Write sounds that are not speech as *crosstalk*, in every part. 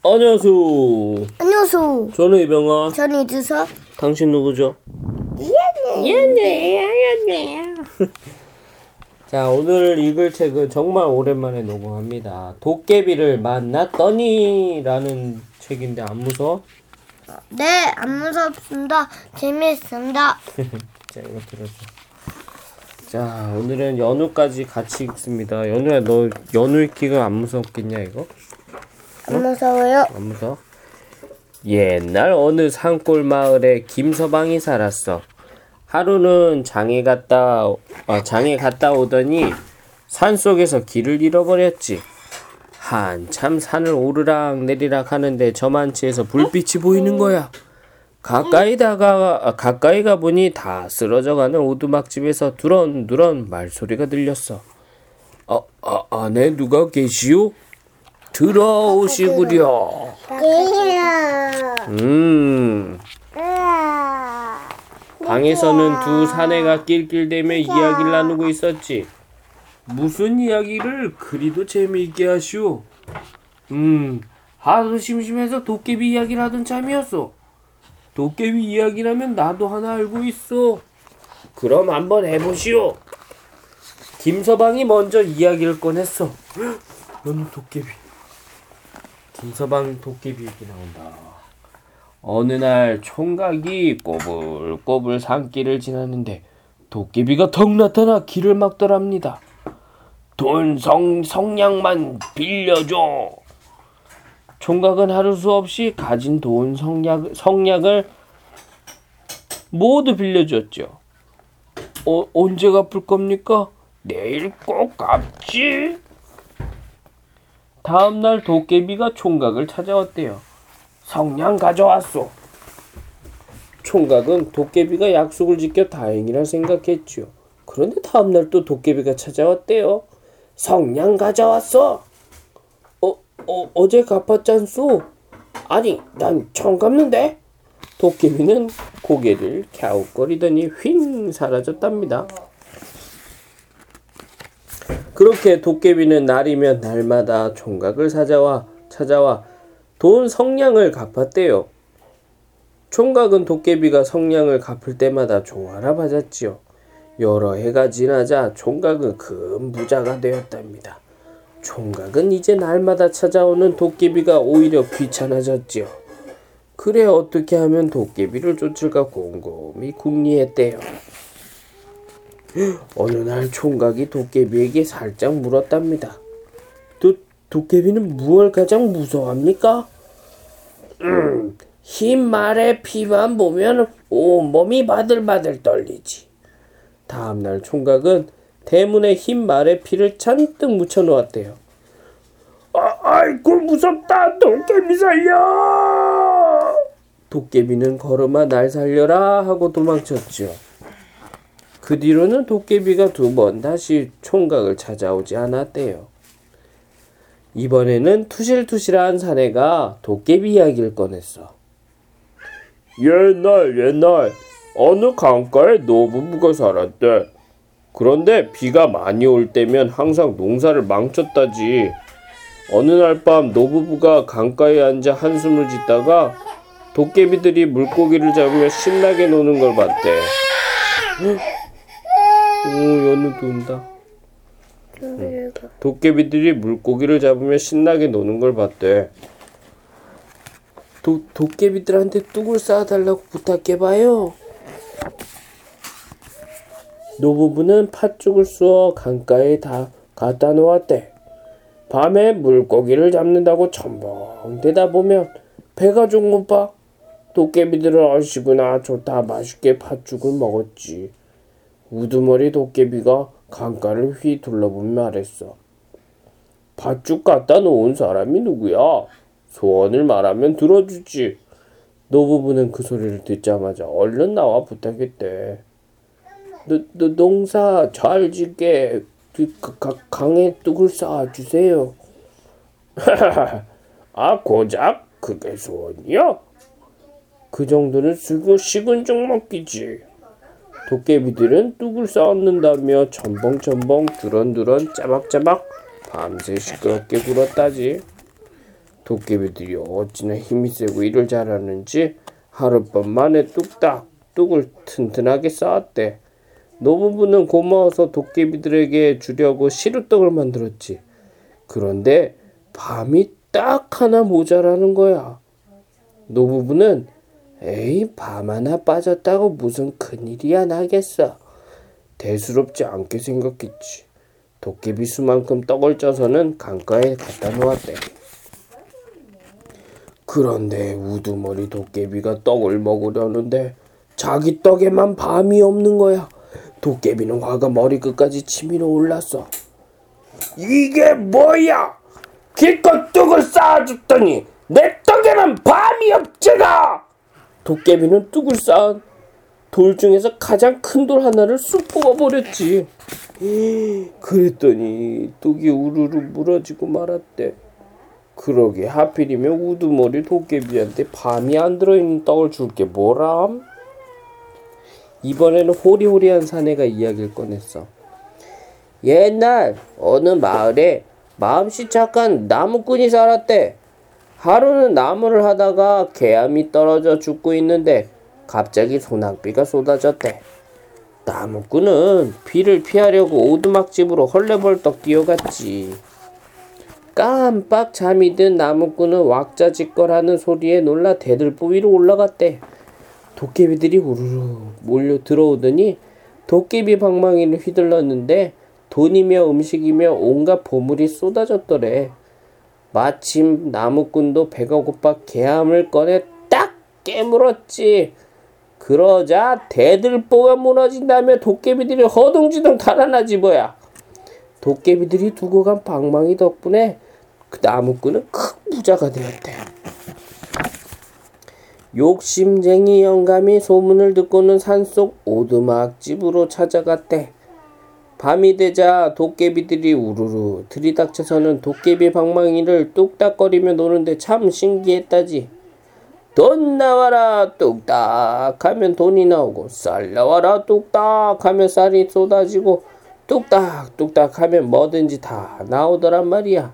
안녕하세요. 안녕하세요. 저는 이병헌. 저는 이두서. 당신 누구죠? *laughs* 자, 오늘 읽을 책은 정말 오랜만에 녹음합니다. 도깨비를 만났더니 라는 책인데 안 무서워? 네, 안 무섭습니다. 재미있습니다. *laughs* 자, 이거 들어줘. 자, 오늘은 연우까지 같이 읽습니다. 연우야, 너 연우 읽기가 안 무섭겠냐, 이거? 안 무서워요. 안 무서워? 옛날 어느 산골 마을에 김서방이 살았어. 하루는 장에 갔다 어, 장에 갔다 오더니 산 속에서 길을 잃어버렸지. 한참 산을 오르락 내리락 하는데 저만치에서 불빛이 보이는 거야. 가까이 다가 아, 가까이 가 보니 다 쓰러져가는 오두막집에서 두런두런 말소리가 들렸어. 어, 아, 안에 누가 계시오? 들어오시구려. 음. 방에서는 두 사내가 낄낄대며 이야기를 나누고 있었지. 무슨 이야기를 그리도 재미있게 하시오. 음, 하도 심심해서 도깨비 이야기를 하던 참이었어. 도깨비 이야기라면 나도 하나 알고 있어. 그럼 한번 해보시오. 김서방이 먼저 이야기를 꺼냈어. *gasps* 너는 도깨비. 김서방 도깨비 얘기 나온다. 어느 날 총각이 꼬불꼬불 산길을 지나는데 도깨비가 턱 나타나 길을 막더랍니다. 돈 성, 성냥만 빌려줘. 총각은 하루 수 없이 가진 돈 성약, 성약을 모두 빌려줬죠. 어, 언제 갚을 겁니까? 내일 꼭 갚지. 다음날 도깨비가 총각을 찾아왔대요. 성냥 가져왔소. 총각은 도깨비가 약속을 지켜 다행이라 생각했지요. 그런데 다음날 또 도깨비가 찾아왔대요. 성냥 가져왔어. 어, 어, 어제 갚았잖소. 아니, 난 처음 갚는데. 도깨비는 고개를 갸웃거리더니 휙 사라졌답니다. 그렇게 도깨비는 날이면 날마다 총각을 찾아와 찾아와 돈 성냥을 갚았대요. 총각은 도깨비가 성냥을 갚을 때마다 조화라 맞았지요. 여러 해가 지나자 총각은 큰 부자가 되었답니다. 총각은 이제 날마다 찾아오는 도깨비가 오히려 귀찮아졌지요. 그래 어떻게 하면 도깨비를 쫓을까 곰곰이 궁리했대요. 어느 날 총각이 도깨비에게 살짝 물었답니다. 도, 도깨비는 무엇을 가장 무서워합니까? 음, 흰 말의 피만 보면 온몸이 바들바들 떨리지. 다음날 총각은 대문에 흰 말의 피를 잔뜩 묻혀 놓았대요. 아, 아이고 무섭다 도깨비 살려! 도깨비는 걸음아 날 살려라 하고 도망쳤죠. 그 뒤로는 도깨비가 두 번 다시 총각을 찾아오지 않았대요. 이번에는 투실투실한 사내가 도깨비 이야기를 꺼냈어. 옛날 옛날 어느 강가에 노부부가 살았대. 그런데 비가 많이 올 때면 항상 농사를 망쳤다지. 어느 날 밤 노부부가 강가에 앉아 한숨을 짓다가 도깨비들이 물고기를 잡으며 신나게 노는 걸 봤대. *laughs* 오, 연우도 온다. 도깨비들이 물고기를 잡으며 신나게 노는 걸 봤대. 도, 도깨비들한테 뚝을 쌓아달라고 부탁해봐요. 노부부는 팥죽을 쑤어 강가에 다 갖다 놓았대. 밤에 물고기를 잡는다고 첨벙대다 보면 배가 좀 고파. 도깨비들은 얼씨구나 좋다 맛있게 팥죽을 먹었지. 우두머리 도깨비가 강가를 휘 둘러보며 말했어. 팥죽 갖다 놓은 사람이 누구야? 소원을 말하면 들어주지. 노부부는 그 소리를 듣자마자 얼른 나와 부탁했대. 너, 너 농사 잘 짓게 그, 가, 강에 뚝을 쌓아주세요. *laughs* 아 고작 그게 소원이야? 그 정도는 쓰고 식은 죽 먹기지. 도깨비들은 뚝을 쌓았는다며 첨벙첨벙 두런두런 짜박짜박 밤새 시끄럽게 굴었다지. 도깨비들이 어찌나 힘이 세고 일을 잘하는지 하룻밤 만에 뚝딱 뚝을 튼튼하게 쌓았대. 노부부는 고마워서 도깨비들에게 주려고 시루떡을 만들었지. 그런데 밤이 딱 하나 모자라는 거야. 노부부는 에이 밤 하나 빠졌다고 무슨 큰일이야 나겠어. 대수롭지 않게 생각했지. 도깨비 수만큼 떡을 쪄서는 강가에 갖다 놓았대. 그런데 우두머리 도깨비가 떡을 먹으려는데 자기 떡에만 밤이 없는 거야. 도깨비는 화가 머리끝까지 치밀어 올랐어. 이게 뭐야? 기껏 떡을 쌓아줬더니 내 떡에는 밤이 없잖아! 도깨비는 뚝을 쌓은 돌 중에서 가장 큰 돌 하나를 쑥 뽑아버렸지. 그랬더니 뚝이 우르르 무너지고 말았대. 그러게 하필이면 우두머리 도깨비한테 밤이 안 들어있는 떡을 줄게 뭐람? 이번에는 호리호리한 사내가 이야기를 꺼냈어. 옛날 어느 마을에 마음씨 착한 나무꾼이 살았대. 하루는 나무를 하다가 개암이 떨어져 죽고 있는데 갑자기 소낙비가 쏟아졌대. 나무꾼은 비를 피하려고 오두막집으로 헐레벌떡 뛰어갔지. 깜빡 잠이 든 나무꾼은 왁자지껄하는 소리에 놀라 대들보 위로 올라갔대. 도깨비들이 우르르 몰려 들어오더니 도깨비 방망이를 휘둘렀는데 돈이며 음식이며 온갖 보물이 쏟아졌더래. 마침 나무꾼도 배가 고파 개함을 꺼내 딱 깨물었지. 그러자 대들보가 무너진 다음에 도깨비들이 허둥지둥 달아나지 뭐야. 도깨비들이 두고 간 방망이 덕분에 그 나무꾼은 큰 부자가 되었대. 욕심쟁이 영감이 소문을 듣고는 산속 오두막집으로 찾아갔대. 밤이 되자 도깨비들이 우르르 들이닥쳐서는 도깨비 방망이를 뚝딱거리며 노는데 참 신기했다지. 돈 나와라 뚝딱 하면 돈이 나오고 쌀 나와라 뚝딱 하면 쌀이 쏟아지고 뚝딱 뚝딱 하면 뭐든지 다 나오더란 말이야.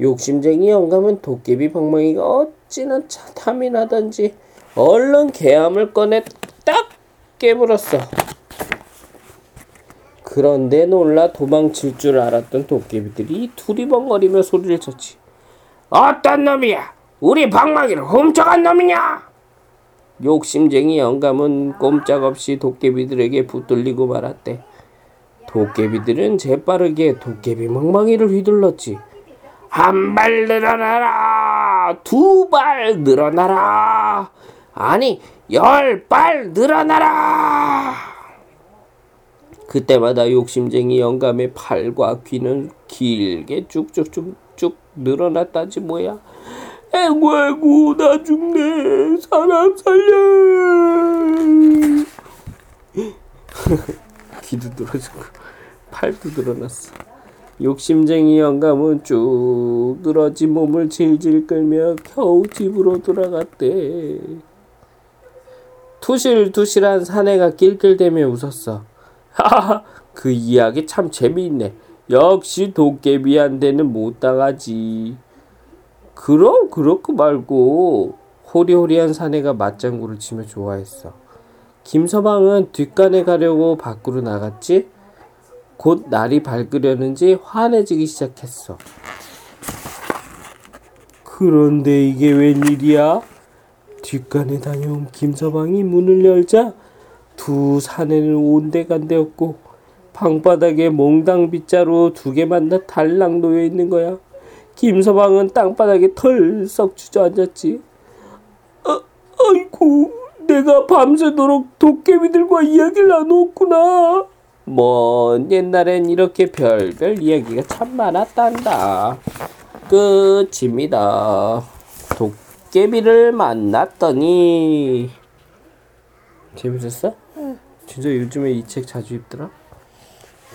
욕심쟁이 영감은 도깨비 방망이가 어찌나 차 탐이 나던지 얼른 개함을 꺼내 딱 깨물었어. 그런데 놀라 도망칠 줄 알았던 도깨비들이 두리번거리며 소리를 쳤지. 어떤 놈이야? 우리 방망이를 훔쳐간 놈이냐? 욕심쟁이 영감은 꼼짝없이 도깨비들에게 붙들리고 말았대. 도깨비들은 재빠르게 도깨비 방망이를 휘둘렀지. 한 발 늘어나라! 두 발 늘어나라! 아니, 열 발 늘어나라! 그때마다 욕심쟁이 영감의 팔과 귀는 길게 쭉쭉쭉쭉 늘어났다지 뭐야. 에구 에구 나 죽네. 사람 살려. *laughs* 귀도 늘어지고 팔도 늘어났어. 욕심쟁이 영감은 쭉 늘어진 몸을 질질 끌며 겨우 집으로 돌아갔대. 투실투실한 사내가 낄낄대며 웃었어 하하 그 이야기 참 재미있네 역시 도깨비한테는 못 당하지 그럼 그렇고 말고 호리호리한 사내가 맞장구를 치며 좋아했어. 김서방은 뒷간에 가려고 밖으로 나갔지. 곧 날이 밝으려는지 환해지기 시작했어. 그런데 이게 웬일이야? 뒷간에 다녀온 김서방이 문을 열자 두 사내는 온데간데없고 방바닥에 몽당 빗자루 두 개 만나 달랑 놓여 있는 거야. 김서방은 땅바닥에 털썩 주저앉았지. 아, 아이고, 내가 밤새도록 도깨비들과 이야기를 나누었구나. 먼 옛날엔 이렇게 별별 이야기가 참 많았단다. 끝입니다. 도깨비를 만났더니 재밌었어? 응. 진짜 요즘에 이 책 자주 읽더라?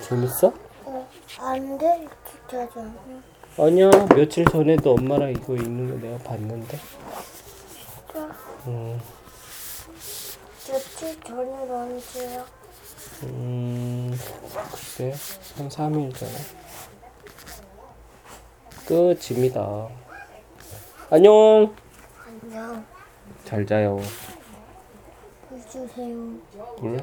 재밌어? 어, 안 돼. 진짜 좀. 아니야 며칠 전에도 엄마랑 이거 읽는 거 내가 봤는데 진짜. 음, 며칠 전에 언제야? 음 글쎄 한 3일 전에 끝입니다 안녕. 안녕. 잘 자요. 물 주세요. 물?